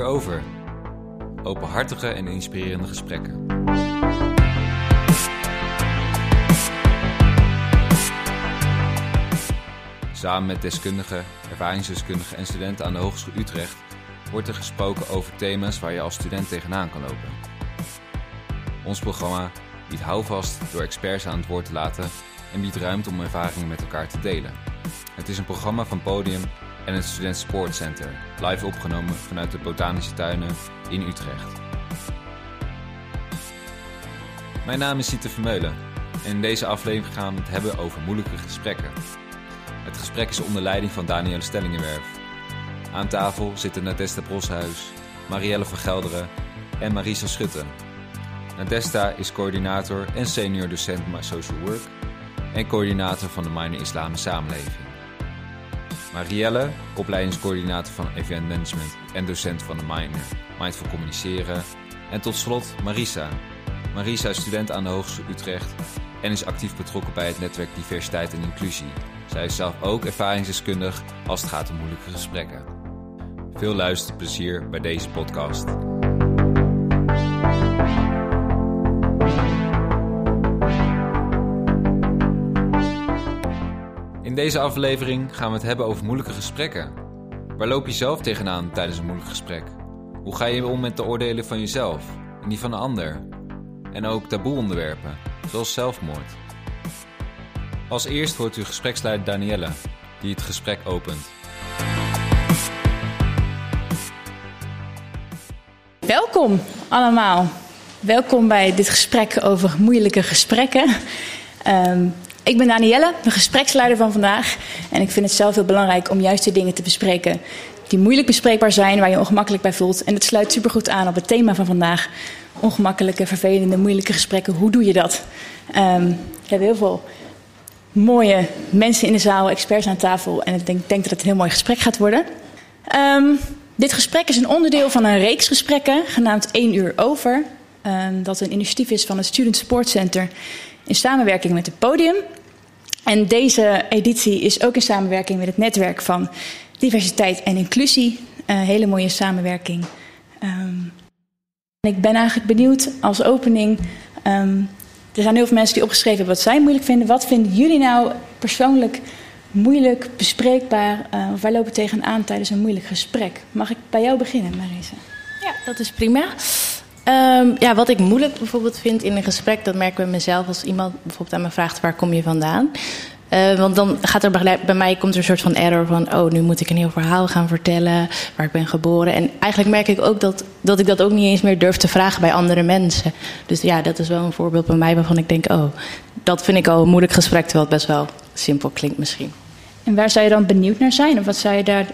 over. Openhartige en inspirerende gesprekken. Samen met deskundigen, ervaringsdeskundigen en studenten aan de Hogeschool Utrecht wordt er gesproken over thema's waar je als student tegenaan kan lopen. Ons programma biedt houvast door experts aan het woord te laten en biedt ruimte om ervaringen met elkaar te delen. Het is een programma van Podium en het Student Sport Center, live opgenomen vanuit de Botanische Tuinen in Utrecht. Mijn naam is Siete Vermeulen en in deze aflevering gaan we het hebben over moeilijke gesprekken. Het gesprek is onder leiding van Danielle Stellingenwerf. Aan tafel zitten Nadesta Broshuis, Marielle van Gelderen en Marisa Schutten. Nadesta is coördinator en senior docent Social Work en coördinator van de minor Islam Samenleving. Marielle, opleidingscoördinator van Event Management en docent van de minor Mindful Communiceren. En tot slot Marisa. Marisa is student aan de Hogeschool Utrecht en is actief betrokken bij het netwerk Diversiteit en Inclusie. Zij is zelf ook ervaringsdeskundig als het gaat om moeilijke gesprekken. Veel luisterplezier bij deze podcast. In deze aflevering gaan we het hebben over moeilijke gesprekken. Waar loop je zelf tegenaan tijdens een moeilijk gesprek? Hoe ga je om met de oordelen van jezelf en die van de ander? En ook taboe onderwerpen, zoals zelfmoord. Als eerst hoort u gespreksleider Danielle, die het gesprek opent. Welkom allemaal. Welkom bij dit gesprek over moeilijke gesprekken. Ehm, ik ben Danielle, de gespreksleider van vandaag. En ik vind het zelf heel belangrijk om juist de dingen te bespreken die moeilijk bespreekbaar zijn, waar je ongemakkelijk bij voelt. En het sluit supergoed aan op het thema van vandaag. Ongemakkelijke, vervelende, moeilijke gesprekken. Hoe doe je dat? Um, ik heb heel veel mooie mensen in de zaal, experts aan tafel. En ik denk, denk dat het een heel mooi gesprek gaat worden. Um, dit gesprek is een onderdeel van een reeks gesprekken genaamd 1 uur over. Um, dat een initiatief is van het Student Support Center in samenwerking met het podium. En deze editie is ook in samenwerking met het netwerk van diversiteit en inclusie. Een hele mooie samenwerking. Um, ik ben eigenlijk benieuwd als opening. Um, er zijn heel veel mensen die opgeschreven hebben wat zij moeilijk vinden. Wat vinden jullie nou persoonlijk moeilijk, bespreekbaar? Uh, of wij lopen tegenaan tijdens een moeilijk gesprek? Mag ik bij jou beginnen, Marisa? Ja, dat is prima. Um, ja, wat ik moeilijk bijvoorbeeld vind in een gesprek, dat merk ik bij mezelf als iemand bijvoorbeeld aan me vraagt waar kom je vandaan. Uh, want dan gaat er bij mij komt er een soort van error van, oh, nu moet ik een heel verhaal gaan vertellen waar ik ben geboren. En eigenlijk merk ik ook dat, dat ik dat ook niet eens meer durf te vragen bij andere mensen. Dus ja, dat is wel een voorbeeld bij mij waarvan ik denk, oh, dat vind ik al een moeilijk gesprek, terwijl het best wel simpel klinkt misschien. En waar zou je dan benieuwd naar zijn? Of wat zou je daar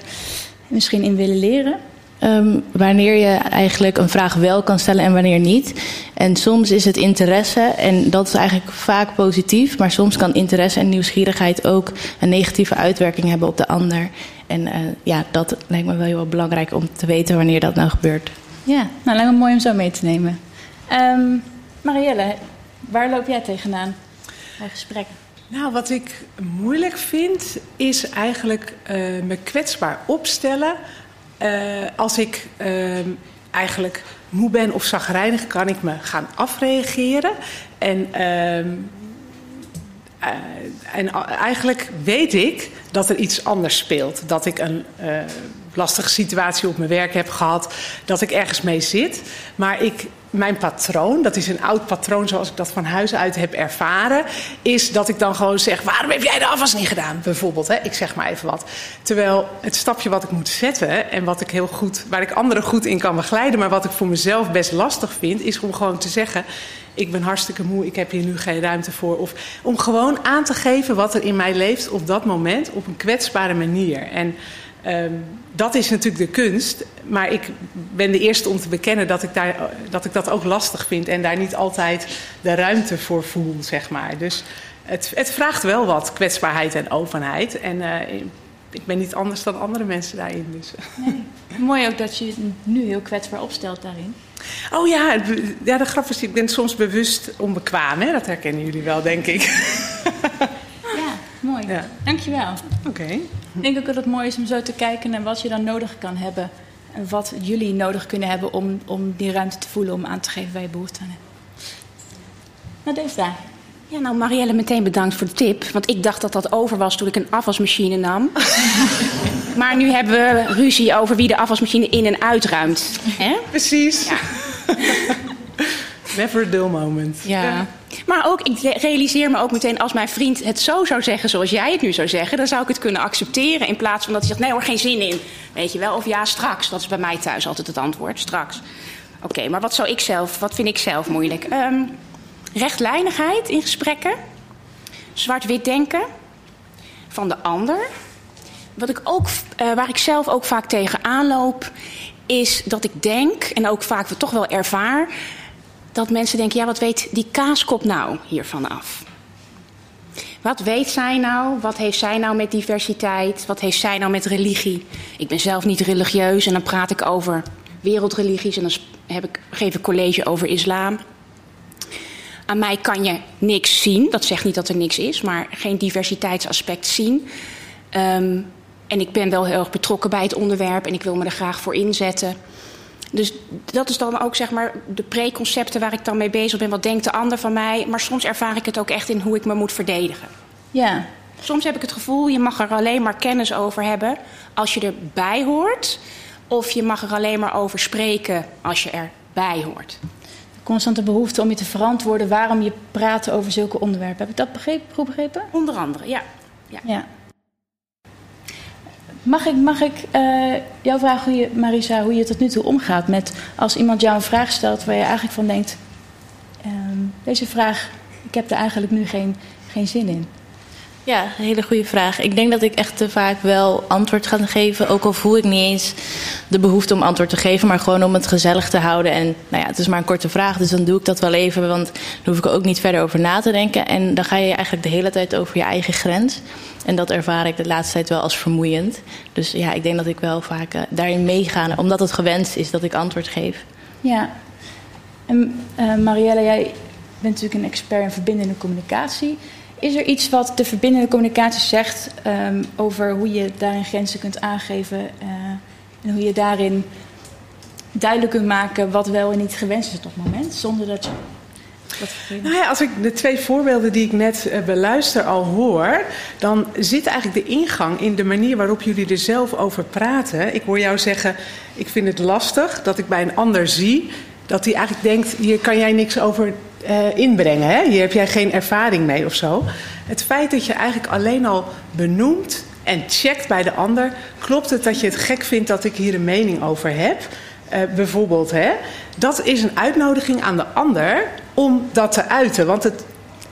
misschien in willen leren? Um, wanneer je eigenlijk een vraag wel kan stellen en wanneer niet. En soms is het interesse, en dat is eigenlijk vaak positief, maar soms kan interesse en nieuwsgierigheid ook een negatieve uitwerking hebben op de ander. En uh, ja, dat lijkt me wel heel belangrijk om te weten wanneer dat nou gebeurt. Ja, nou lijkt me mooi om zo mee te nemen. Um, Marielle, waar loop jij tegenaan bij gesprekken? Nou, wat ik moeilijk vind, is eigenlijk uh, me kwetsbaar opstellen als ik uh, eigenlijk moe ben of zagrijnig, kan ik me gaan afreageren. En, uh, en eigenlijk weet ik dat er iets anders speelt. Dat ik een lastige situatie op mijn werk heb gehad, dat ik ergens mee zit. Maar ik mijn patroon, dat is een oud patroon zoals ik dat van huis uit heb ervaren, is dat ik dan gewoon zeg: waarom heb jij de afwas niet gedaan? Bijvoorbeeld, hè? ik zeg maar even wat. Terwijl het stapje wat ik moet zetten en wat ik heel goed, waar ik anderen goed in kan begeleiden, maar wat ik voor mezelf best lastig vind, is om gewoon te zeggen: ik ben hartstikke moe, ik heb hier nu geen ruimte voor. Of om gewoon aan te geven wat er in mij leeft op dat moment op een kwetsbare manier. En Um, dat is natuurlijk de kunst. Maar ik ben de eerste om te bekennen dat ik, daar, dat ik dat ook lastig vind. En daar niet altijd de ruimte voor voel, zeg maar. Dus het, het vraagt wel wat kwetsbaarheid en openheid. En uh, ik ben niet anders dan andere mensen daarin. Dus. Nee. Mooi ook dat je je nu heel kwetsbaar opstelt daarin. Oh ja, ja de grap is, ik ben soms bewust onbekwaam. Hè? Dat herkennen jullie wel, denk ik. ja, mooi. Ja. Dankjewel. Oké. Okay. Ik denk ook dat het mooi is om zo te kijken naar wat je dan nodig kan hebben En wat jullie nodig kunnen hebben om, om die ruimte te voelen om aan te geven waar je behoefte aan hebt. Nou, deze daar. Ja, nou Marielle, meteen bedankt voor de tip. Want ik dacht dat dat over was toen ik een afwasmachine nam. maar nu hebben we ruzie over wie de afwasmachine in- en uitruimt. Hè? Precies. Never a dull moment. Ja. Maar ook, ik realiseer me ook meteen, als mijn vriend het zo zou zeggen zoals jij het nu zou zeggen, dan zou ik het kunnen accepteren. In plaats van dat hij zegt, nee hoor, geen zin in. Weet je wel, of ja, straks. Dat is bij mij thuis altijd het antwoord, straks. Oké, maar wat zou ik zelf, wat vind ik zelf moeilijk? Ehm, rechtlijnigheid in gesprekken. Zwart-wit denken van de ander. Wat ik ook, eh, waar ik zelf ook vaak tegen aanloop, is dat ik denk, en ook vaak toch wel ervaar, dat mensen denken: ja, wat weet die kaaskop nou hiervan af? Wat weet zij nou? Wat heeft zij nou met diversiteit? Wat heeft zij nou met religie? Ik ben zelf niet religieus en dan praat ik over wereldreligies en dan heb ik, geef ik college over islam. Aan mij kan je niks zien. Dat zegt niet dat er niks is, maar geen diversiteitsaspect zien. Um, en ik ben wel heel erg betrokken bij het onderwerp en ik wil me er graag voor inzetten. Dus dat is dan ook zeg maar de preconcepten waar ik dan mee bezig ben. Wat denkt de ander van mij? Maar soms ervaar ik het ook echt in hoe ik me moet verdedigen. Ja. Soms heb ik het gevoel, je mag er alleen maar kennis over hebben als je erbij hoort. Of je mag er alleen maar over spreken als je erbij hoort. De constante behoefte om je te verantwoorden waarom je praat over zulke onderwerpen. Heb ik dat begrepen, goed begrepen? Onder andere, ja. ja. ja. Mag ik, mag ik uh, jou vragen, hoe je, Marisa, hoe je tot nu toe omgaat met als iemand jou een vraag stelt waar je eigenlijk van denkt: um, deze vraag, ik heb er eigenlijk nu geen, geen zin in? Ja, een hele goede vraag. Ik denk dat ik echt te vaak wel antwoord ga geven. Ook al voel ik niet eens de behoefte om antwoord te geven, maar gewoon om het gezellig te houden. En nou ja, het is maar een korte vraag, dus dan doe ik dat wel even, want dan hoef ik er ook niet verder over na te denken. En dan ga je eigenlijk de hele tijd over je eigen grens. En dat ervaar ik de laatste tijd wel als vermoeiend. Dus ja, ik denk dat ik wel vaak uh, daarin meega, omdat het gewenst is dat ik antwoord geef. Ja. En uh, Marielle, jij bent natuurlijk een expert in verbindende communicatie. Is er iets wat de verbindende communicatie zegt um, over hoe je daarin grenzen kunt aangeven uh, en hoe je daarin duidelijk kunt maken wat wel en niet gewenst is op het moment, zonder dat je. Nou ja, als ik de twee voorbeelden die ik net uh, beluister al hoor, dan zit eigenlijk de ingang in de manier waarop jullie er zelf over praten. Ik hoor jou zeggen: Ik vind het lastig dat ik bij een ander zie dat hij eigenlijk denkt: hier kan jij niks over uh, inbrengen. Hè? Hier heb jij geen ervaring mee of zo. Het feit dat je eigenlijk alleen al benoemt en checkt bij de ander: klopt het dat je het gek vindt dat ik hier een mening over heb? Uh, bijvoorbeeld, hè? dat is een uitnodiging aan de ander om dat te uiten. Want het,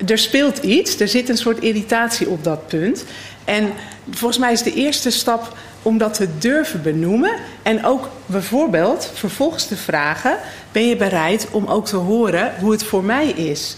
er speelt iets, er zit een soort irritatie op dat punt. En volgens mij is de eerste stap om dat te durven benoemen. En ook bijvoorbeeld vervolgens te vragen: ben je bereid om ook te horen hoe het voor mij is?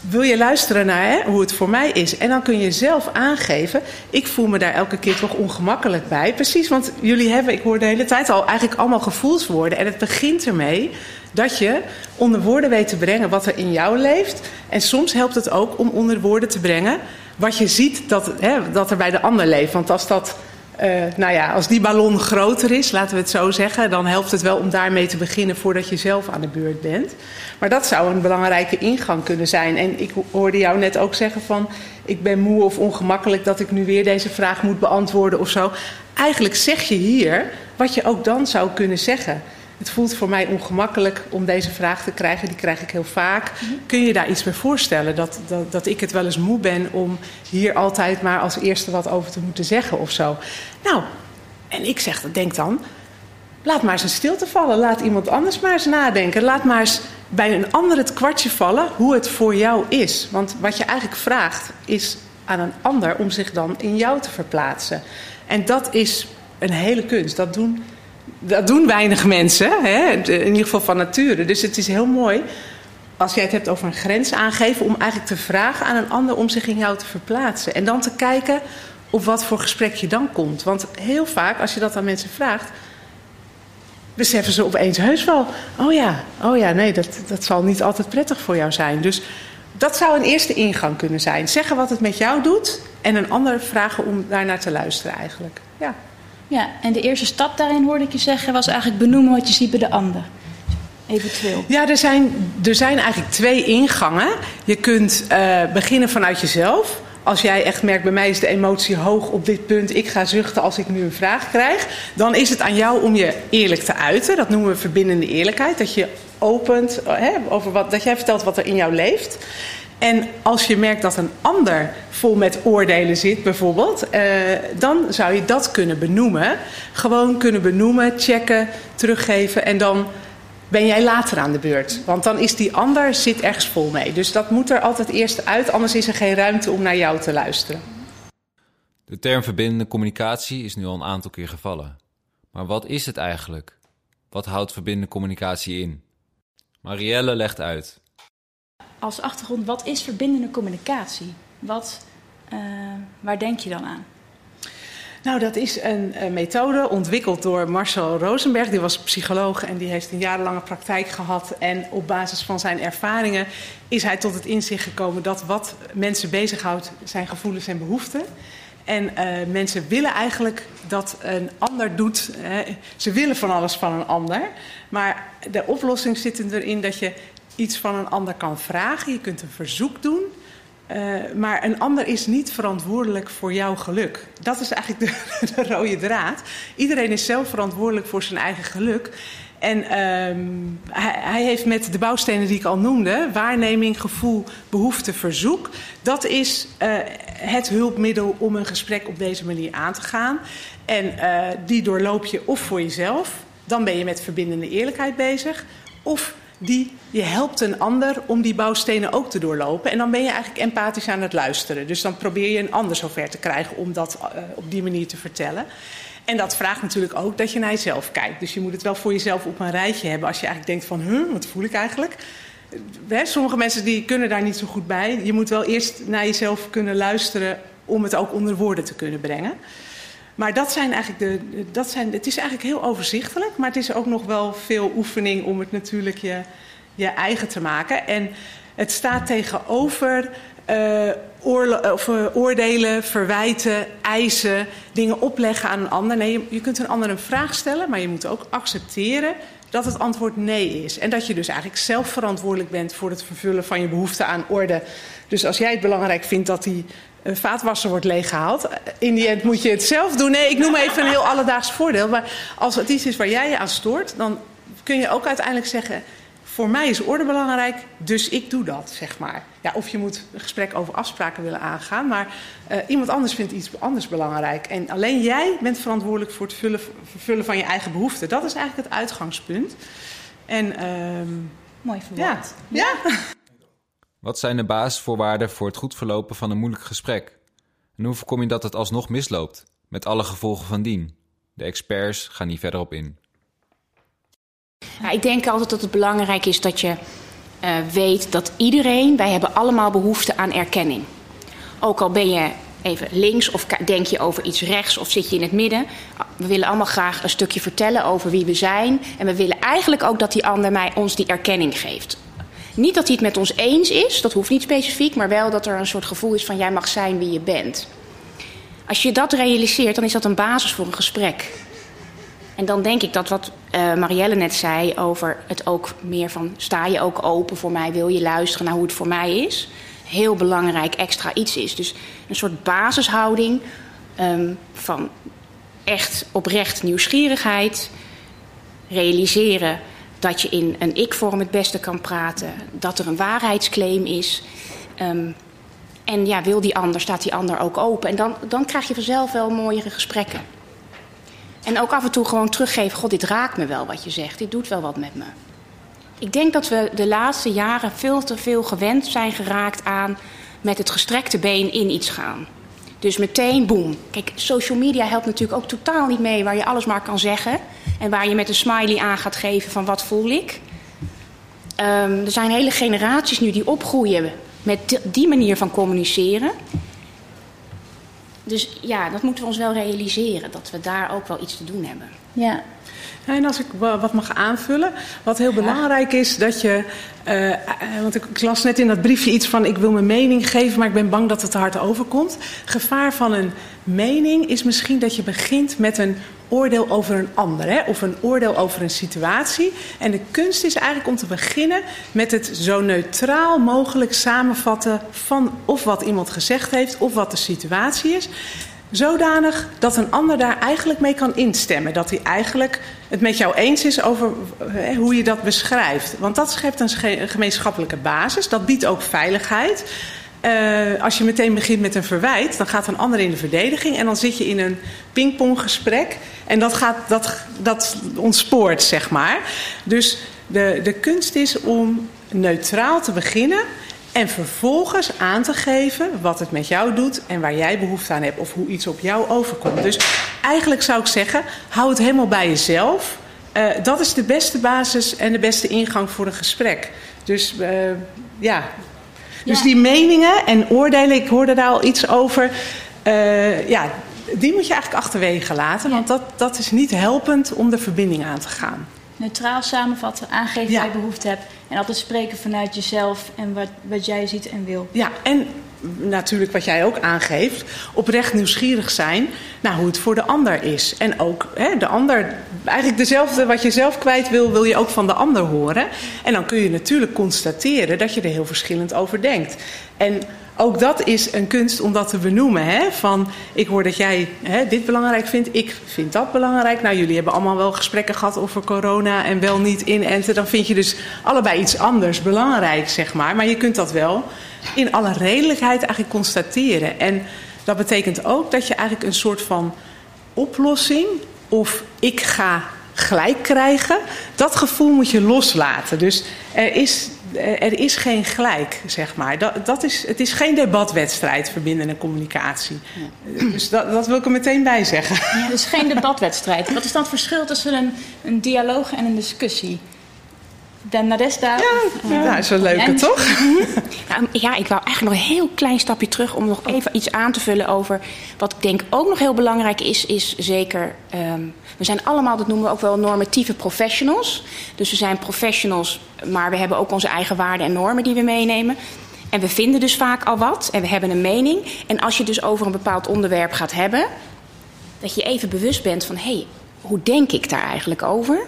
Wil je luisteren naar hè, hoe het voor mij is? En dan kun je zelf aangeven: ik voel me daar elke keer toch ongemakkelijk bij. Precies, want jullie hebben, ik hoor de hele tijd al, eigenlijk allemaal gevoelswoorden. En het begint ermee dat je onder woorden weet te brengen wat er in jou leeft. En soms helpt het ook om onder woorden te brengen wat je ziet dat, hè, dat er bij de ander leeft. Want als dat uh, nou ja, als die ballon groter is, laten we het zo zeggen, dan helpt het wel om daarmee te beginnen voordat je zelf aan de beurt bent. Maar dat zou een belangrijke ingang kunnen zijn. En ik hoorde jou net ook zeggen van, ik ben moe of ongemakkelijk dat ik nu weer deze vraag moet beantwoorden of zo. Eigenlijk zeg je hier wat je ook dan zou kunnen zeggen. Het voelt voor mij ongemakkelijk om deze vraag te krijgen. Die krijg ik heel vaak. Kun je daar iets bij voorstellen? Dat, dat, dat ik het wel eens moe ben om hier altijd maar als eerste wat over te moeten zeggen of zo. Nou, en ik zeg, denk dan, laat maar eens een stilte vallen. Laat iemand anders maar eens nadenken. Laat maar eens bij een ander het kwartje vallen hoe het voor jou is. Want wat je eigenlijk vraagt is aan een ander om zich dan in jou te verplaatsen. En dat is een hele kunst. Dat doen dat doen weinig mensen, hè? in ieder geval van nature. Dus het is heel mooi als jij het hebt over een grens aangeven, om eigenlijk te vragen aan een ander om zich in jou te verplaatsen. En dan te kijken op wat voor gesprek je dan komt. Want heel vaak, als je dat aan mensen vraagt, beseffen ze opeens heus wel: oh ja, oh ja, nee, dat, dat zal niet altijd prettig voor jou zijn. Dus dat zou een eerste ingang kunnen zijn. Zeggen wat het met jou doet en een ander vragen om daarnaar te luisteren eigenlijk. Ja. Ja, en de eerste stap daarin hoorde ik je zeggen was eigenlijk benoemen wat je ziet bij de ander. Eventueel. Ja, er zijn, er zijn eigenlijk twee ingangen. Je kunt uh, beginnen vanuit jezelf. Als jij echt merkt, bij mij is de emotie hoog op dit punt, ik ga zuchten als ik nu een vraag krijg, dan is het aan jou om je eerlijk te uiten. Dat noemen we verbindende eerlijkheid. Dat je opent hè, over wat, dat jij vertelt wat er in jou leeft. En als je merkt dat een ander vol met oordelen zit, bijvoorbeeld, uh, dan zou je dat kunnen benoemen. Gewoon kunnen benoemen, checken, teruggeven en dan ben jij later aan de beurt. Want dan is die ander zit ergens vol mee. Dus dat moet er altijd eerst uit, anders is er geen ruimte om naar jou te luisteren. De term verbindende communicatie is nu al een aantal keer gevallen. Maar wat is het eigenlijk? Wat houdt verbindende communicatie in? Marielle legt uit. Als achtergrond, wat is verbindende communicatie? Wat, uh, waar denk je dan aan? Nou, dat is een, een, methode ontwikkeld door Marcel Rosenberg. Die was psycholoog en die heeft een jarenlange praktijk gehad. En op basis van zijn ervaringen is hij tot het inzicht gekomen dat wat mensen bezighoudt zijn gevoelens en behoeften. En uh, mensen willen eigenlijk dat een ander doet. Hè. Ze willen van alles van een ander. Maar de oplossing zit erin dat je iets van een ander kan vragen. Je kunt een verzoek doen. Uh, maar een ander is niet verantwoordelijk voor jouw geluk. Dat is eigenlijk de, de rode draad. Iedereen is zelf verantwoordelijk voor zijn eigen geluk. En um, hij, hij, heeft met de bouwstenen die ik al noemde, waarneming, gevoel, behoefte, verzoek. Dat is uh, het hulpmiddel om een gesprek op deze manier aan te gaan. En uh, die doorloop je of voor jezelf, dan ben je met verbindende eerlijkheid bezig. Of die je helpt een ander om die bouwstenen ook te doorlopen. En dan ben je eigenlijk empathisch aan het luisteren. Dus dan probeer je een ander zover te krijgen om dat uh, op die manier te vertellen. En dat vraagt natuurlijk ook dat je naar jezelf kijkt. Dus je moet het wel voor jezelf op een rijtje hebben. Als je eigenlijk denkt van, huh, wat voel ik eigenlijk? He, sommige mensen die kunnen daar niet zo goed bij. Je moet wel eerst naar jezelf kunnen luisteren om het ook onder woorden te kunnen brengen. Maar dat zijn eigenlijk de, dat zijn, het is eigenlijk heel overzichtelijk, maar het is ook nog wel veel oefening om het natuurlijk je, je eigen te maken. En het staat tegenover uh, oordelen, verwijten, eisen, dingen opleggen aan een ander. Nee, je, je kunt een ander een vraag stellen, maar je moet ook accepteren dat het antwoord nee is. En dat je dus eigenlijk zelf verantwoordelijk bent voor het vervullen van je behoefte aan orde. Dus als jij het belangrijk vindt dat die uh, vaatwasser wordt leeggehaald, in die end moet je het zelf doen. Nee, ik noem even een heel alledaags voordeel. Maar als het iets is waar jij je aan stoort, dan kun je ook uiteindelijk zeggen voor mij is orde belangrijk, dus ik doe dat, zeg maar. Ja, of je moet een gesprek over afspraken willen aangaan, maar uh, iemand anders vindt iets anders belangrijk. En alleen jij bent verantwoordelijk voor het vullen, vervullen van je eigen behoeften. Dat is eigenlijk het uitgangspunt. En, um, Mooi verwoord. Ja. ja. Wat zijn de basisvoorwaarden voor het goed verlopen van een moeilijk gesprek? En hoe voorkom je dat het alsnog misloopt, met alle gevolgen van dien? De experts gaan hier verder op in. Ik denk altijd dat het belangrijk is dat je uh, weet dat iedereen, wij hebben allemaal behoefte aan erkenning. Ook al ben je even links of denk je over iets rechts of zit je in het midden. We willen allemaal graag een stukje vertellen over wie we zijn. En we willen eigenlijk ook dat die ander mij ons die erkenning geeft. Niet dat hij het met ons eens is, dat hoeft niet specifiek, maar wel dat er een soort gevoel is van jij mag zijn wie je bent. Als je dat realiseert, dan is dat een basis voor een gesprek. En dan denk ik dat wat uh, Marielle net zei over het ook meer van sta je ook open voor mij, wil je luisteren naar hoe het voor mij is, heel belangrijk extra iets is. Dus een soort basishouding um, van echt oprecht nieuwsgierigheid, realiseren dat je in een ik-vorm het beste kan praten, dat er een waarheidsclaim is. Um, en ja, wil die ander, staat die ander ook open. En dan, dan krijg je vanzelf wel mooiere gesprekken. En ook af en toe gewoon teruggeven: God, dit raakt me wel wat je zegt. Dit doet wel wat met me. Ik denk dat we de laatste jaren veel te veel gewend zijn geraakt aan met het gestrekte been in iets gaan. Dus meteen boem. Kijk, social media helpt natuurlijk ook totaal niet mee waar je alles maar kan zeggen. En waar je met een smiley aan gaat geven van wat voel ik. Um, er zijn hele generaties nu die opgroeien met die manier van communiceren. Dus ja, dat moeten we ons wel realiseren. Dat we daar ook wel iets te doen hebben. Ja. En als ik wat mag aanvullen, wat heel belangrijk is, dat je. Uh, want ik las net in dat briefje iets van: ik wil mijn mening geven, maar ik ben bang dat het te hard overkomt. Gevaar van een mening is misschien dat je begint met een oordeel over een ander hè, of een oordeel over een situatie. En de kunst is eigenlijk om te beginnen met het zo neutraal mogelijk samenvatten van of wat iemand gezegd heeft of wat de situatie is. Zodanig dat een ander daar eigenlijk mee kan instemmen. Dat hij eigenlijk het met jou eens is over hè, hoe je dat beschrijft. Want dat schept een gemeenschappelijke basis. Dat biedt ook veiligheid. Uh, als je meteen begint met een verwijt, dan gaat een ander in de verdediging. En dan zit je in een pingponggesprek. En dat, gaat, dat, dat ontspoort, zeg maar. Dus de, de kunst is om neutraal te beginnen. En vervolgens aan te geven wat het met jou doet en waar jij behoefte aan hebt of hoe iets op jou overkomt. Dus eigenlijk zou ik zeggen, hou het helemaal bij jezelf. Uh, dat is de beste basis en de beste ingang voor een gesprek. Dus uh, ja. Dus die meningen en oordelen, ik hoorde daar al iets over. Uh, ja, die moet je eigenlijk achterwege laten, want dat, dat is niet helpend om de verbinding aan te gaan neutraal samenvatten, aangeven waar je behoefte hebt. En altijd spreken vanuit jezelf en wat, wat jij ziet en wil. Ja, en natuurlijk wat jij ook aangeeft, oprecht nieuwsgierig zijn naar hoe het voor de ander is. En ook hè, de ander, eigenlijk dezelfde wat je zelf kwijt wil, wil je ook van de ander horen. En dan kun je natuurlijk constateren dat je er heel verschillend over denkt. En ook dat is een kunst om dat te benoemen. Hè? Van, ik hoor dat jij hè, dit belangrijk vindt, ik vind dat belangrijk. Nou, jullie hebben allemaal wel gesprekken gehad over corona en wel niet inenten. Dan vind je dus allebei iets anders belangrijk, zeg maar. Maar je kunt dat wel in alle redelijkheid eigenlijk constateren. En dat betekent ook dat je eigenlijk een soort van oplossing of ik ga gelijk krijgen, dat gevoel moet je loslaten. Dus er is er is geen gelijk, zeg maar. Dat, dat is, het is geen debatwedstrijd, verbindende communicatie. Ja. Dus dat, dat, wil ik er meteen bij zeggen. Ja, dus geen debatwedstrijd. Wat is dan het verschil tussen een, een dialoog en een discussie? Dan Nadesta. Ja, ja, dat is wel leuker, toch? Nou, ja, ik wou eigenlijk nog een heel klein stapje terug om nog even iets aan te vullen over wat ik denk ook nog heel belangrijk is, is zeker. Um, we zijn allemaal, dat noemen we ook wel normatieve professionals. Dus we zijn professionals, maar we hebben ook onze eigen waarden en normen die we meenemen. En we vinden dus vaak al wat en we hebben een mening. En als je dus over een bepaald onderwerp gaat hebben, dat je even bewust bent van hé, hey, hoe denk ik daar eigenlijk over?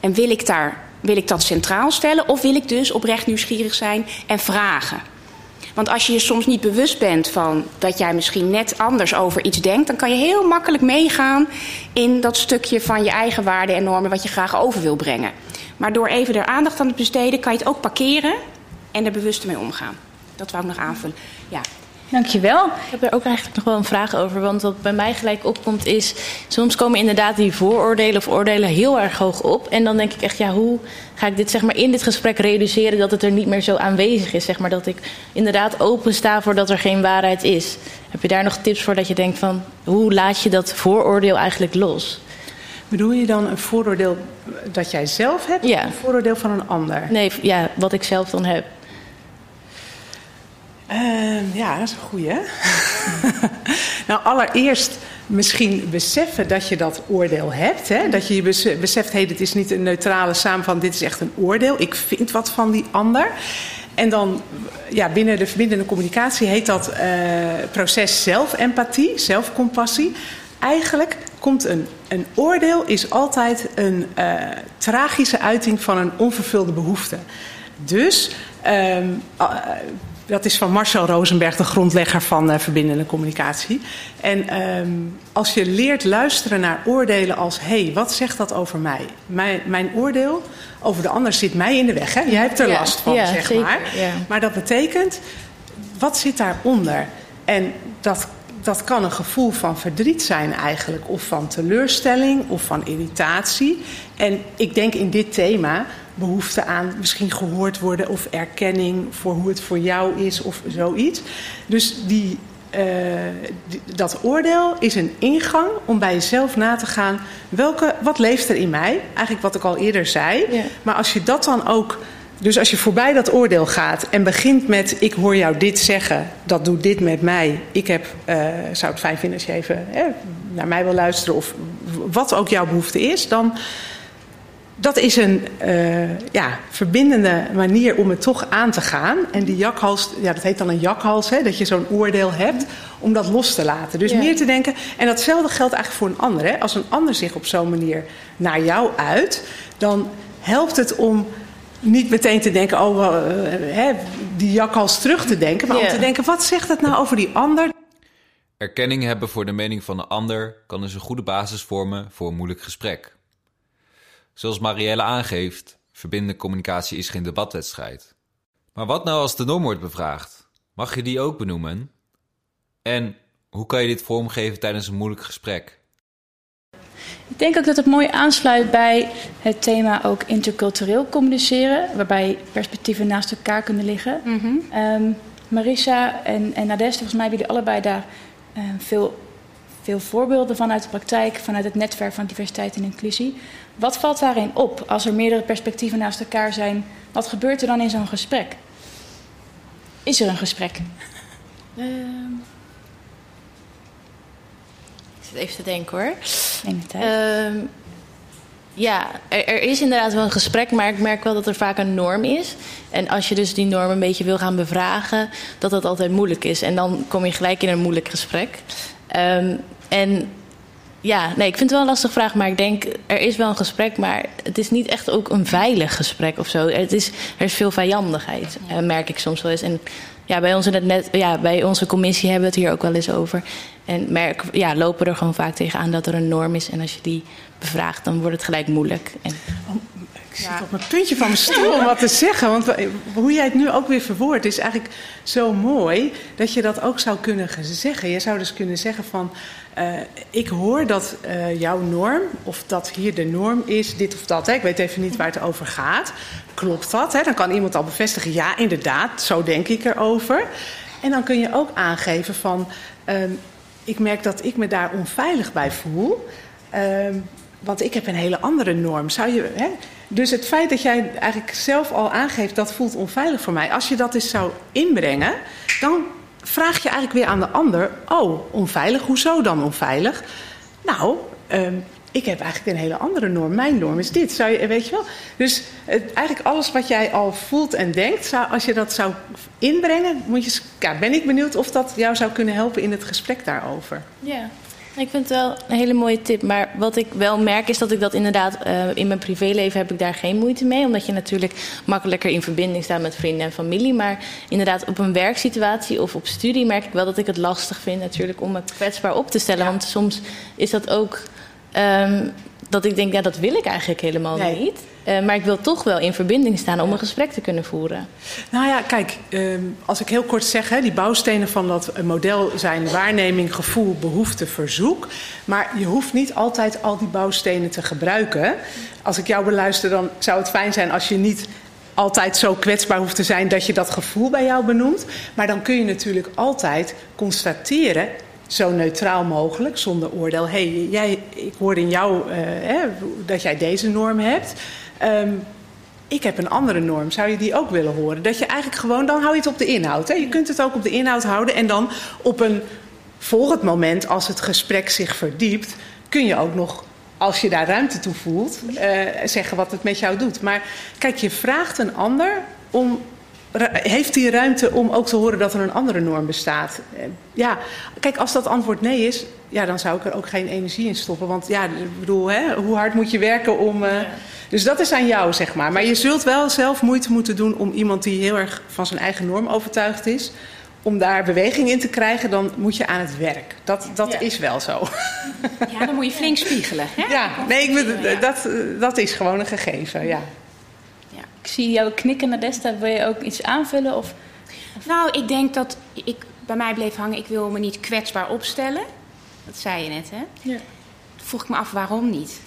En wil ik, daar, wil ik dat centraal stellen of wil ik dus oprecht nieuwsgierig zijn en vragen? Want als je je soms niet bewust bent van dat jij misschien net anders over iets denkt, dan kan je heel makkelijk meegaan in dat stukje van je eigen waarden en normen wat je graag over wil brengen. Maar door even er aandacht aan te besteden, kan je het ook parkeren en er bewust mee omgaan. Dat wou ik nog aanvullen. Ja, Dankjewel. Ik heb er ook eigenlijk nog wel een vraag over. Want wat bij mij gelijk opkomt is... soms komen inderdaad die vooroordelen of oordelen heel erg hoog op. En dan denk ik echt, ja, hoe ga ik dit zeg maar, in dit gesprek reduceren... dat het er niet meer zo aanwezig is? Zeg maar, dat ik inderdaad open sta voor dat er geen waarheid is. Heb je daar nog tips voor dat je denkt van... hoe laat je dat vooroordeel eigenlijk los? Bedoel je dan een vooroordeel dat jij zelf hebt? Ja. Of een vooroordeel van een ander? Nee, ja, wat ik zelf dan heb. Uh, ja, dat is een goeie. nou, allereerst misschien beseffen dat je dat oordeel hebt. Hè? Dat je je beseft, hey, dit is niet een neutrale van dit is echt een oordeel. Ik vind wat van die ander. En dan, ja, binnen de verbindende communicatie heet dat uh, proces zelfempathie, zelfcompassie. Eigenlijk komt een, een oordeel is altijd een uh, tragische uiting van een onvervulde behoefte. Dus um, dat is van Marcel Rosenberg, de grondlegger van uh, verbindende communicatie. En um, als je leert luisteren naar oordelen als: hé, hey, wat zegt dat over mij? Mijn, mijn oordeel over de ander zit mij in de weg. Hè? Jij hebt er last van, ja, zeg zeker, maar. Ja. Maar dat betekent, wat zit daaronder? En dat dat kan een gevoel van verdriet zijn eigenlijk, of van teleurstelling of van irritatie. En ik denk in dit thema behoefte aan misschien gehoord worden of erkenning voor hoe het voor jou is of zoiets. Dus die, uh, die, dat oordeel is een ingang om bij jezelf na te gaan welke, wat leeft er in mij? Eigenlijk wat ik al eerder zei. Ja. Maar als je dat dan ook dus als je voorbij dat oordeel gaat en begint met: Ik hoor jou dit zeggen, dat doet dit met mij. Ik heb, uh, zou het fijn vinden als je even naar mij wil luisteren, of wat ook jouw behoefte is, dan, dat is een uh, ja, verbindende manier om het toch aan te gaan. En die jakhals, ja, dat heet dan een jakhals, hè, dat je zo'n oordeel hebt om dat los te laten. Dus meer te denken. En datzelfde geldt eigenlijk voor een ander. Hè. Als een ander zich op zo'n manier naar jou uit, dan helpt het om niet meteen te denken, oh, uh, hè, die jakhals terug te denken. Maar om te denken, wat zegt het nou over die ander? Erkenning hebben voor de mening van de ander kan dus een goede basis vormen voor een moeilijk gesprek. Zoals Marielle aangeeft, verbindende communicatie is geen debatwedstrijd. Maar wat nou als de norm wordt bevraagd? Mag je die ook benoemen? En hoe kan je dit vormgeven tijdens een moeilijk gesprek? Ik denk ook dat het mooi aansluit bij het thema ook intercultureel communiceren, waarbij perspectieven naast elkaar kunnen liggen. Mm Marissa en, en Nadeste, volgens mij hebben jullie allebei daar uh, veel veel voorbeelden vanuit de praktijk, vanuit het netwerk van diversiteit en inclusie. Wat valt daarin op als er meerdere perspectieven naast elkaar zijn? Wat gebeurt er dan in zo'n gesprek? Is er een gesprek? Uh, ik zit even te denken hoor. Neem tijd. Uh, ja, er, er, is inderdaad wel een gesprek, maar ik merk wel dat er vaak een norm is. En als je dus die norm een beetje wil gaan bevragen, dat dat altijd moeilijk is. En dan kom je gelijk in een moeilijk gesprek. Um, en ja, nee, ik vind het wel een lastige vraag, maar ik denk er is wel een gesprek, maar het is niet echt ook een veilig gesprek of zo. Het is, er is veel vijandigheid, ja. uh, merk ik soms wel eens. En ja, bij ons in het net, ja, bij onze commissie hebben we het hier ook wel eens over. En merk, ja, lopen er gewoon vaak tegenaan dat er een norm is. En als je die bevraagt, dan wordt het gelijk moeilijk. En... Oh, ik zit op mijn puntje van mijn stoel om wat te zeggen. Want hoe jij het nu ook weer verwoordt, is eigenlijk zo mooi dat je dat ook zou kunnen zeggen. Je zou dus kunnen zeggen van. Uh, ik hoor dat uh, jouw norm, of dat hier de norm is, dit of dat. Hè. Ik weet even niet waar het over gaat. Klopt dat? Hè? Dan kan iemand al bevestigen, ja, inderdaad, zo denk ik erover. En dan kun je ook aangeven van, uh, ik merk dat ik me daar onveilig bij voel. Ehm, want ik heb een hele andere norm. Zou je, hè? Dus het feit dat jij eigenlijk zelf al aangeeft dat voelt onveilig voor mij. Als je dat eens zou inbrengen, dan vraag je eigenlijk weer aan de ander: Oh, onveilig, hoezo dan onveilig? Nou, uh, ik heb eigenlijk een hele andere norm. Mijn norm is dit. Zou je, weet je wel? Dus eigenlijk alles wat jij al voelt en denkt, zou, als je dat zou inbrengen, moet je, ja, ben ik benieuwd of dat jou zou kunnen helpen in het gesprek daarover. Ja. Ik vind het wel een hele mooie tip. Maar wat ik wel merk is dat ik dat inderdaad... Uh, in mijn privéleven heb ik daar geen moeite mee. Omdat je natuurlijk makkelijker in verbinding staat met vrienden en familie. Maar inderdaad op een werksituatie of op studie merk ik wel dat ik het lastig vind natuurlijk om me kwetsbaar op te stellen. Ja. Want soms is dat ook... Um, dat ik denk, ja, dat wil ik eigenlijk helemaal nee. niet. Uh, maar ik wil toch wel in verbinding staan om een gesprek te kunnen voeren. Nou ja, kijk, uh, als ik heel kort zeg, hè, die bouwstenen van dat model zijn waarneming, gevoel, behoefte, verzoek. Maar je hoeft niet altijd al die bouwstenen te gebruiken. Als ik jou beluister, dan zou het fijn zijn als je niet altijd zo kwetsbaar hoeft te zijn dat je dat gevoel bij jou benoemt. Maar dan kun je natuurlijk altijd constateren zo neutraal mogelijk, zonder oordeel. Hey, jij, ik hoor in jou uh, hè, dat jij deze norm hebt. Um, ik heb een andere norm. Zou je die ook willen horen? Dat je eigenlijk gewoon, dan hou je het op de inhoud. Hè? Je kunt het ook op de inhoud houden. En dan op een volgend moment, als het gesprek zich verdiept, kun je ook nog, als je daar ruimte toe voelt, uh, zeggen wat het met jou doet. Maar kijk, je vraagt een ander om heeft hij ruimte om ook te horen dat er een andere norm bestaat? Ja, kijk, als dat antwoord nee is, ja, dan zou ik er ook geen energie in stoppen. Want ja, ik bedoel, hè, hoe hard moet je werken om. Uh, dus dat is aan jou, zeg maar. Maar je zult wel zelf moeite moeten doen om iemand die heel erg van zijn eigen norm overtuigd is. Om daar beweging in te krijgen, dan moet je aan het werk. Dat, dat ja. is wel zo. Ja, dan moet je flink spiegelen. Hè? Ja, nee, ik, dat, dat is gewoon een gegeven, ja. Ik zie jou knikken naar Desta. Wil je ook iets aanvullen? Of? Nou, ik denk dat ik bij mij bleef hangen. Ik wil me niet kwetsbaar opstellen. Dat zei je net, hè? Ja. Toen vroeg ik me af waarom niet.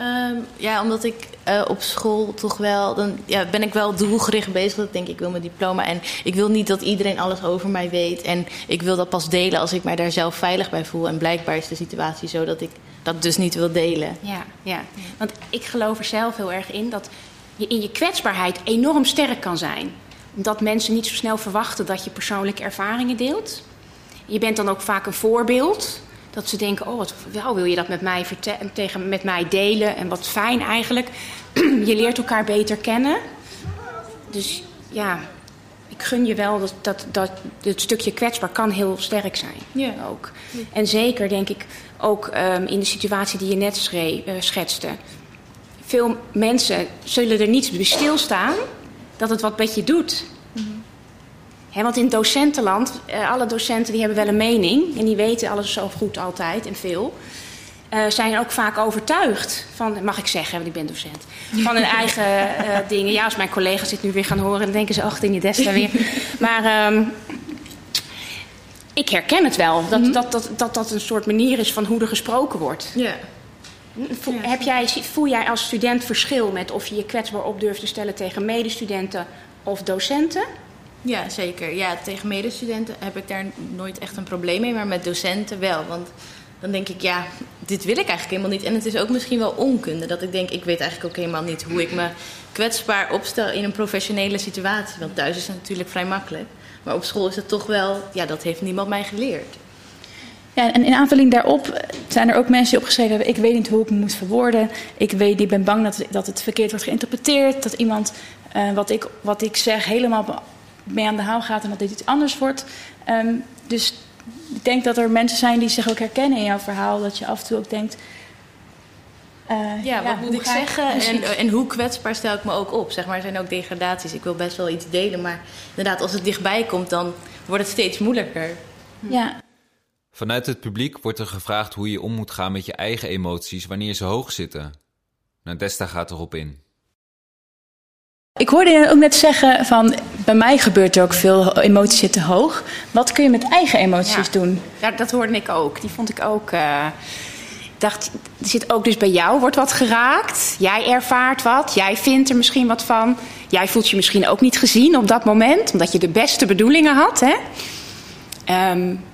Um, ja, omdat ik uh, op school toch wel... Dan ja, ben ik wel doelgericht bezig. Dat ik denk, ik wil mijn diploma. En ik wil niet dat iedereen alles over mij weet. En ik wil dat pas delen als ik mij daar zelf veilig bij voel. En blijkbaar is de situatie zo dat ik dat dus niet wil delen. Ja, ja. want ik geloof er zelf heel erg in... dat je in je kwetsbaarheid enorm sterk kan zijn. Dat mensen niet zo snel verwachten dat je persoonlijke ervaringen deelt. Je bent dan ook vaak een voorbeeld Dat ze denken, oh, wat wel wil je dat met mij, tegen, met mij delen. En wat fijn eigenlijk. je leert elkaar beter kennen. Dus ja, ik gun je wel dat, dat, dat het stukje kwetsbaar kan heel sterk zijn. Ja. Ook. En zeker denk ik ook um, in de situatie die je net uh, schetste. Veel mensen zullen er niet bij stilstaan dat het wat met je doet. Mm want in docentenland, uh, alle docenten die hebben wel een mening. En die weten alles zo goed altijd en veel. Uh, zijn ook vaak overtuigd van, mag ik zeggen, want ik ben docent, van hun eigen uh, dingen. Ja, als mijn collega's dit nu weer gaan horen, dan denken ze, ach, je Desta weer. Maar um, ik herken het wel, dat, mm -hmm. dat, dat, dat dat een soort manier is van hoe er gesproken wordt. Ja. Voel, heb jij, voel jij als student verschil met of je je kwetsbaar op durft te stellen tegen medestudenten of docenten? Ja, zeker. Ja, tegen medestudenten heb ik daar nooit echt een probleem mee, maar met docenten wel. Want dan denk ik, ja, dit wil ik eigenlijk helemaal niet. En het is ook misschien wel onkunde. Dat ik denk, ik weet eigenlijk ook helemaal niet hoe ik me kwetsbaar opstel in een professionele situatie. Want thuis is het natuurlijk vrij makkelijk. Maar op school is het toch wel, ja, dat heeft niemand mij geleerd. Ja, en in aanvulling daarop zijn er ook mensen die opgeschreven hebben: Ik weet niet hoe ik me moet verwoorden. Ik, weet, ik ben bang dat, dat het verkeerd wordt geïnterpreteerd. Dat iemand uh, wat, ik, wat ik zeg helemaal mee aan de haal gaat en dat dit iets anders wordt. Um, dus ik denk dat er mensen zijn die zich ook herkennen in jouw verhaal. Dat je af en toe ook denkt. Uh, ja, wat moet ik zeggen en, en, hoe kwetsbaar stel ik me ook op? Zeg maar, er zijn ook degradaties. Ik wil best wel iets delen, maar inderdaad, als het dichtbij komt, dan wordt het steeds moeilijker. Ja. Vanuit het publiek wordt er gevraagd hoe je om moet gaan met je eigen emoties wanneer ze hoog zitten. Nadesta nou, gaat erop in. Ik hoorde je ook net zeggen van bij mij gebeurt er ook veel emoties zitten hoog. Wat kun je met eigen emoties doen? Ja, dat hoorde ik ook. Die vond ik ook. Uh, dacht, er zit ook dus bij jou wordt wat geraakt. Jij ervaart wat. Jij vindt er misschien wat van. Jij voelt je misschien ook niet gezien op dat moment, omdat je de beste bedoelingen had. Hè? Um,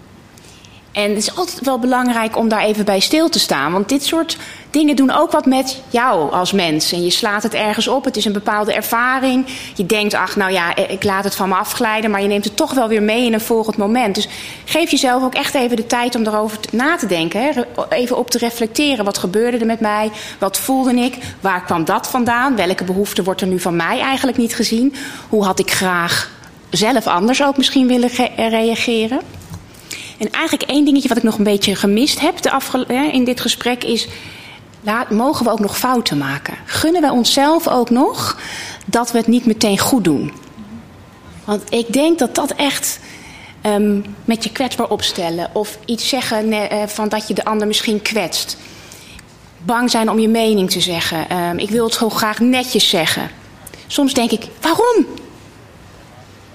en het is altijd wel belangrijk om daar even bij stil te staan. Want dit soort dingen doen ook wat met jou als mens. En je slaat het ergens op. Het is een bepaalde ervaring. Je denkt, ach, nou ja, ik laat het van me afglijden. Maar je neemt het toch wel weer mee in een volgend moment. Dus geef jezelf ook echt even de tijd om erover na te denken. Hè? Even op te reflecteren. Wat gebeurde er met mij? Wat voelde ik? Waar kwam dat vandaan? Welke behoefte wordt er nu van mij eigenlijk niet gezien? Hoe had ik graag zelf anders ook misschien willen reageren? En eigenlijk één dingetje wat ik nog een beetje gemist heb in dit gesprek is... Mogen we ook nog fouten maken? Gunnen wij onszelf ook nog dat we het niet meteen goed doen? Want ik denk dat dat echt um, met je kwetsbaar opstellen... of iets zeggen uh, van dat je de ander misschien kwetst... bang zijn om je mening te zeggen. Um, ik wil het gewoon graag netjes zeggen. Soms denk ik, waarom?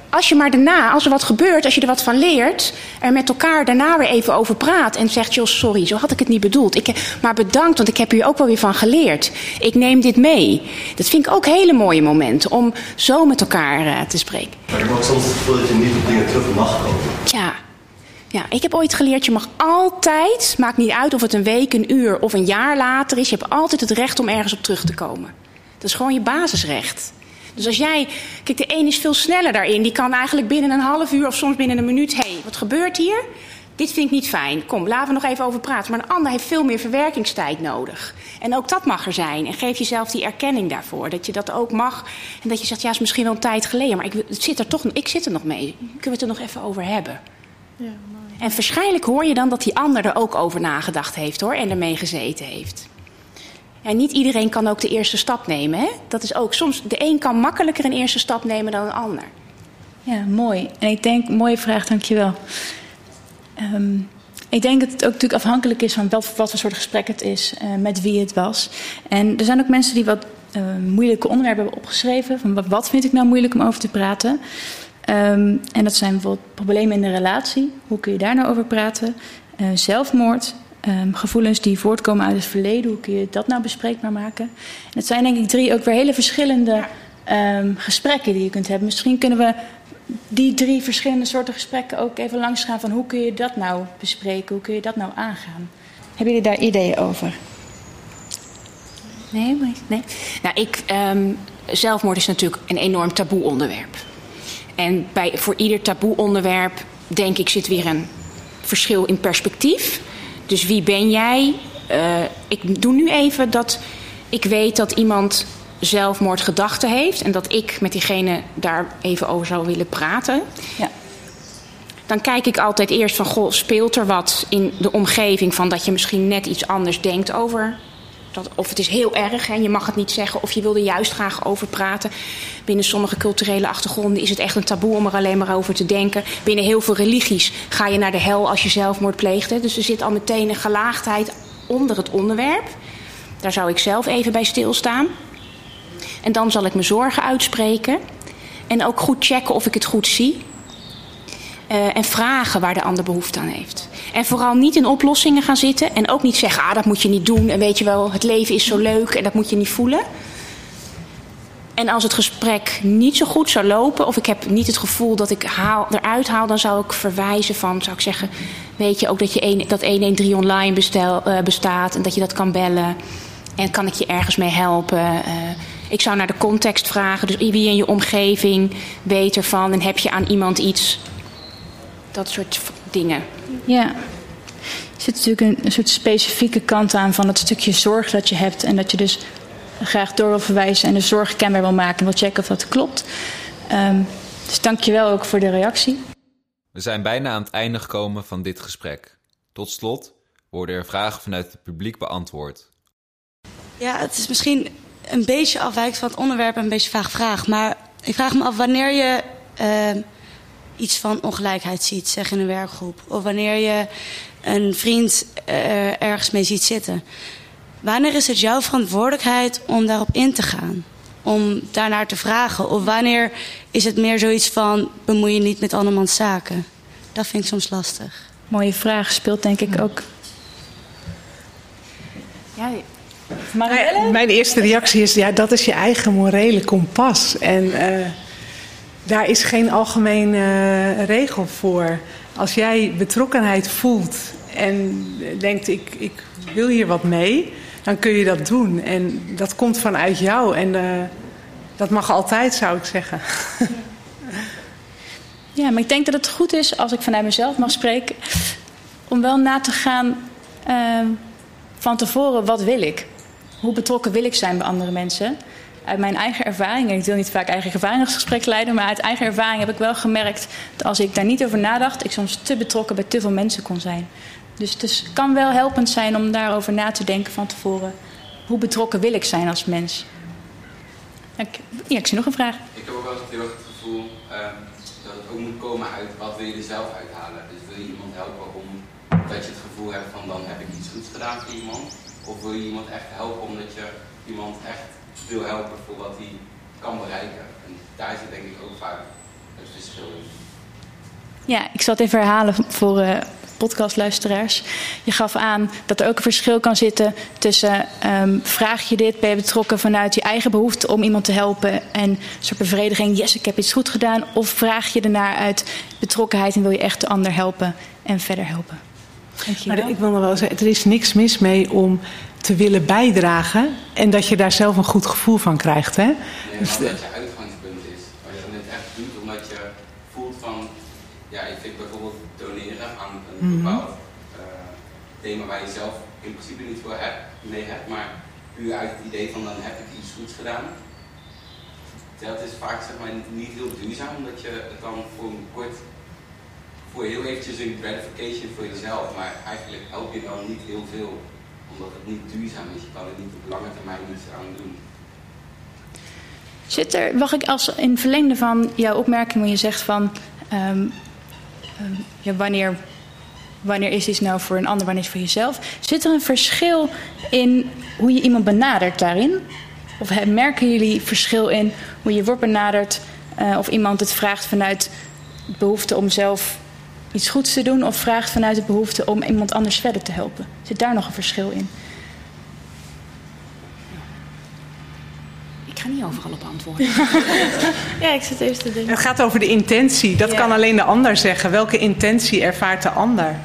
Als je maar daarna, als er wat gebeurt, als je er wat van leert, er met elkaar daarna weer even over praat en zegt: joh, sorry, zo had ik het niet bedoeld. Ik, maar bedankt, want ik heb hier ook wel weer van geleerd. Ik neem dit mee. Dat vind ik ook hele mooie momenten om zo met elkaar uh, te spreken. Maar je mag soms het gevoel dat je niet op dingen terug mag komen. Ja. Ja, ik heb ooit geleerd, je mag altijd, maakt niet uit of het een week, een uur of een jaar later is, je hebt altijd het recht om ergens op terug te komen. Dat is gewoon je basisrecht. Dus als jij, kijk, de een is veel sneller daarin. Die kan eigenlijk binnen een half uur of soms binnen een minuut. Hé, hey, wat gebeurt hier? Dit vind ik niet fijn. Kom, laten we nog even over praten. Maar een ander heeft veel meer verwerkingstijd nodig. En ook dat mag er zijn. En geef jezelf die erkenning daarvoor. Dat je dat ook mag. En dat je zegt, ja, is misschien wel een tijd geleden. Maar ik, het zit er toch, ik zit er nog mee. Kunnen we het er nog even over hebben? Ja, mooi. En waarschijnlijk hoor je dan dat die ander er ook over nagedacht heeft hoor. En ermee gezeten heeft. En niet iedereen kan ook de eerste stap nemen. Hè? Dat is ook soms, de een kan makkelijker een eerste stap nemen dan een ander. Ja, mooi. En ik denk, mooie vraag, dankjewel. Um, ik denk dat het ook natuurlijk afhankelijk is van wat, wat voor soort gesprek het is, uh, met wie het was. En er zijn ook mensen die wat uh, moeilijke onderwerpen hebben opgeschreven. Van wat, vind ik nou moeilijk om over te praten? Um, en dat zijn bijvoorbeeld problemen in de relatie. Hoe kun je daar nou over praten? Uh, zelfmoord, um, gevoelens die voortkomen uit het verleden. Hoe kun je dat nou bespreekbaar maken? En het zijn denk ik drie ook weer hele verschillende um, gesprekken die je kunt hebben. Misschien kunnen we die drie verschillende soorten gesprekken ook even langsgaan van hoe kun je dat nou bespreken? Hoe kun je dat nou aangaan? Hebben jullie daar ideeën over? Nee, nee. Nou, ik, um, zelfmoord is natuurlijk een enorm taboe onderwerp. En bij, voor ieder taboe onderwerp, denk ik, zit weer een verschil in perspectief. Dus wie ben jij? Uh, ik doe nu even dat ik weet dat iemand zelfmoordgedachten heeft en dat ik met diegene daar even over zou willen praten. Ja. Dan kijk ik altijd eerst van, goh, speelt er wat in de omgeving van dat je misschien net iets anders denkt over of het is heel erg en je mag het niet zeggen of je wil er juist graag over praten. Binnen sommige culturele achtergronden is het echt een taboe om er alleen maar over te denken. Binnen heel veel religies ga je naar de hel als je zelfmoord pleegt. Dus er zit al meteen een gelaagdheid onder het onderwerp. Daar zou ik zelf even bij stilstaan. En dan zal ik mijn zorgen uitspreken. En ook goed checken of ik het goed zie. Uh, en vragen waar de ander behoefte aan heeft. En vooral niet in oplossingen gaan zitten. En ook niet zeggen, ah, dat moet je niet doen. En weet je wel, het leven is zo leuk en dat moet je niet voelen. En als het gesprek niet zo goed zou lopen, of ik heb niet het gevoel dat ik haal, eruit haal, dan zou ik verwijzen van, zou ik zeggen, weet je ook dat, je een, dat 113 online bestel, uh, bestaat en dat je dat kan bellen. En kan ik je ergens mee helpen? Uh, ik zou naar de context vragen, dus wie in je omgeving weet ervan en heb je aan iemand iets dat soort dingen. Ja. Er zit natuurlijk een, een, soort specifieke kant aan van het stukje zorg dat je hebt. En dat je dus graag door wil verwijzen en de zorg kenbaar wil maken. En wil checken of dat klopt. Um, dus dank je wel ook voor de reactie. We zijn bijna aan het einde gekomen van dit gesprek. Tot slot worden er vragen vanuit het publiek beantwoord. Ja, het is misschien een beetje afwijkend van het onderwerp en een beetje vaag vraag. Maar ik vraag me af wanneer je... Uh, iets van ongelijkheid ziet, zeg in een werkgroep. Of wanneer je een vriend uh, ergens mee ziet zitten. Wanneer is het jouw verantwoordelijkheid om daarop in te gaan? Om daarnaar te vragen? Of wanneer is het meer zoiets van bemoei je niet met andermans zaken? Dat vind ik soms lastig. Mooie vraag, speelt denk ik ook. Ja, Marielle? Mijn eerste reactie is, ja, dat is je eigen morele kompas. En uh, daar is geen algemene uh, regel voor. Als jij betrokkenheid voelt en denkt ik, ik wil hier wat mee, dan kun je dat doen. En dat komt vanuit jou en uh, dat mag altijd, zou ik zeggen. Ja, maar ik denk dat het goed is, als ik vanuit mezelf mag spreken, om wel na te gaan uh, van tevoren, wat wil ik? Hoe betrokken wil ik zijn bij andere mensen? Uit mijn eigen ervaring, ik wil niet vaak eigen ervaringsgesprek leiden, maar uit eigen ervaring heb ik wel gemerkt dat als ik daar niet over nadacht, ik soms te betrokken bij te veel mensen kon zijn. Dus het kan wel helpend zijn om daarover na te denken van tevoren. Hoe betrokken wil ik zijn als mens? Ik, ja, ik zie nog een vraag. Ik heb ook wel heel erg het gevoel um, dat het ook moet komen uit wat wil je er zelf uithalen. Dus wil je iemand helpen omdat je het gevoel hebt van dan heb ik iets goeds gedaan voor iemand. Of wil je iemand echt helpen omdat je iemand echt wil helpen voor wat hij kan bereiken. En daar zit denk ik ook vaak het verschil in. Ja, ik zal het even herhalen voor uh, podcastluisteraars. Je gaf aan dat er ook een verschil kan zitten tussen um, vraag je dit, ben je betrokken vanuit je eigen behoefte om iemand te helpen en een soort bevrediging, yes, ik heb iets goed gedaan, of vraag je ernaar uit betrokkenheid en wil je echt de ander helpen en verder helpen. Maar ik wil nog wel zeggen, er is niks mis mee om te willen bijdragen en dat je daar zelf een goed gevoel van krijgt. Hè? Nee, dus dat je uitgangspunt is. Als je het echt doet omdat je voelt van, ja, ik vind bijvoorbeeld doneren aan een mm -hmm. bepaald uh, thema waar je zelf in principe niet voor hebt, mee hebt, maar puur uit het idee van dan heb ik iets goeds gedaan. Dat is vaak zeg maar, niet heel duurzaam, omdat je het dan voor een kort, voor heel eventjes een gratification voor jezelf, maar eigenlijk help je dan niet heel veel omdat het niet duurzaam is. Je kan er niet op lange termijn iets aan doen. Zit er, mag ik als in verlengde van jouw opmerking, waar je zegt van um, um, ja, wanneer, wanneer is iets nou voor een ander, wanneer is voor jezelf? Zit er een verschil in hoe je iemand benadert daarin? Of merken jullie verschil in hoe je wordt benaderd? Uh, of iemand het vraagt vanuit behoefte om zelf iets goeds te doen of vraagt vanuit de behoefte om iemand anders verder te helpen? Zit daar nog een verschil in? Ik ga niet overal op antwoorden. ja, ik zit even te denken. Het gaat over de intentie. Dat kan alleen de ander zeggen. Welke intentie ervaart de ander?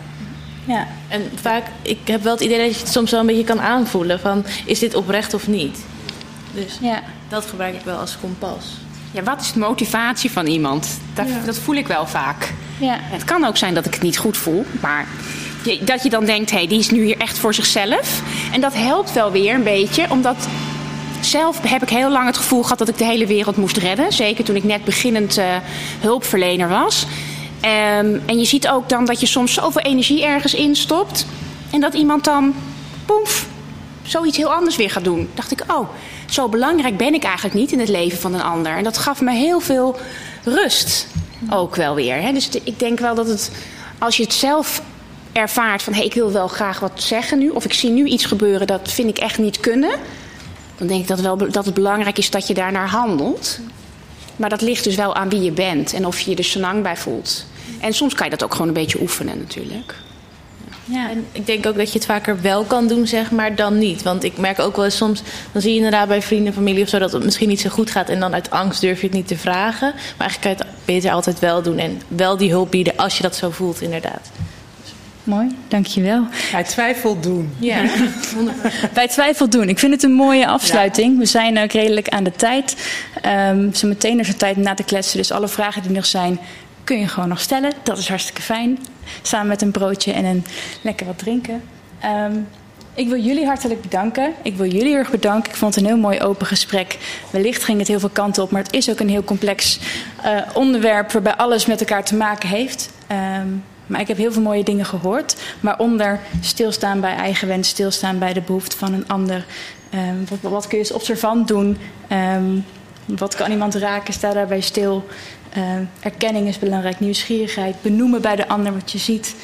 Ja, en vaak, ik heb wel het idee dat je het soms wel een beetje kan aanvoelen van is dit oprecht of niet. Dus ja. dat gebruik ik wel als kompas. Ja, wat is de motivatie van iemand? Dat, ja. dat voel ik wel vaak. Ja. Het kan ook zijn dat ik het niet goed voel, maar dat je dan denkt, hé, hey, die is nu hier echt voor zichzelf. En dat helpt wel weer een beetje, omdat zelf heb ik heel lang het gevoel gehad dat ik de hele wereld moest redden. Zeker toen ik net beginnend eh, hulpverlener was. Ehm, en je ziet ook dan dat je soms zoveel energie ergens instopt. En dat iemand dan, poef, zoiets heel anders weer gaat doen. Dacht ik, oh, zo belangrijk ben ik eigenlijk niet in het leven van een ander. En dat gaf me heel veel rust ook wel weer. Hè. Dus ik denk wel dat het, als je het zelf ervaart van... hé, hey, ik wil wel graag wat zeggen nu... of ik zie nu iets gebeuren, dat vind ik echt niet kunnen... dan denk ik dat, wel, dat het belangrijk is dat je daarnaar handelt. Maar dat ligt dus wel aan wie je bent en of je je er senang bij voelt. En soms kan je dat ook gewoon een beetje oefenen natuurlijk. Ja, en ik denk ook dat je het vaker wel kan doen, zeg maar, dan niet. Want ik merk ook wel eens soms, dan zie je inderdaad bij vrienden, familie of zo, dat het misschien niet zo goed gaat. En dan uit angst durf je het niet te vragen. Maar eigenlijk kan je het beter altijd wel doen. En wel die hulp bieden als je dat zo voelt, inderdaad. Mooi, dankjewel. Bij twijfel doen. Ja, Bij twijfel doen. Ik vind het een mooie afsluiting. We zijn ook redelijk aan de tijd. Ehm zo meteen is er tijd om na te kletsen. Dus alle vragen die nog zijn, kun je gewoon nog stellen. Dat is hartstikke fijn. Samen met een broodje en een lekker wat drinken. Ehm, ik wil jullie hartelijk bedanken. Ik wil jullie erg bedanken. Ik vond het een heel mooi open gesprek. Wellicht ging het heel veel kanten op, maar het is ook een heel complex eh, onderwerp waarbij alles met elkaar te maken heeft. Ehm, maar ik heb heel veel mooie dingen gehoord. Waaronder stilstaan bij eigen wens, stilstaan bij de behoefte van een ander. Ehm, wat, kun je als observant doen? Wat kan iemand raken? Sta daarbij stil. Ehm, erkenning is belangrijk, nieuwsgierigheid. Benoemen bij de ander wat je ziet.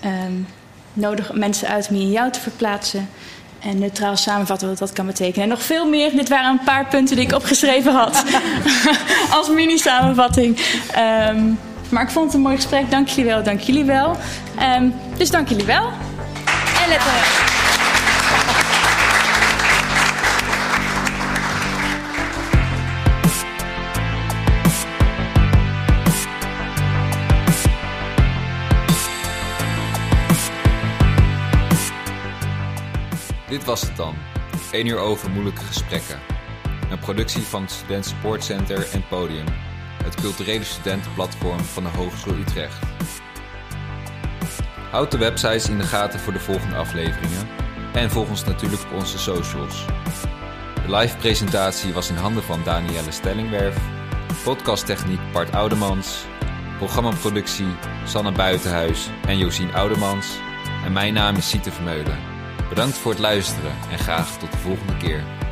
Ehm, nodig mensen uit om je in jou te verplaatsen. En neutraal samenvatten wat dat kan betekenen. En nog veel meer. Dit waren een paar punten die ik opgeschreven had. Als mini-samenvatting. Ehm, maar ik vond het een mooi gesprek. Dank jullie wel, dank jullie wel. Ehm, dus dank jullie wel. En let op. was het dan. 1 uur over moeilijke gesprekken. Een productie van het Student Support Center en Podium. Het culturele studentenplatform van de Hogeschool Utrecht. Houd de websites in de gaten voor de volgende afleveringen. En volg ons natuurlijk op onze socials. De live presentatie was in handen van Danielle Stellingwerf. Podcasttechniek Bart Oudemans. Programmaproductie Sanne Buitenhuis en Josien Oudemans. En mijn naam is Siete Vermeulen. Bedankt voor het luisteren en graag tot de volgende keer.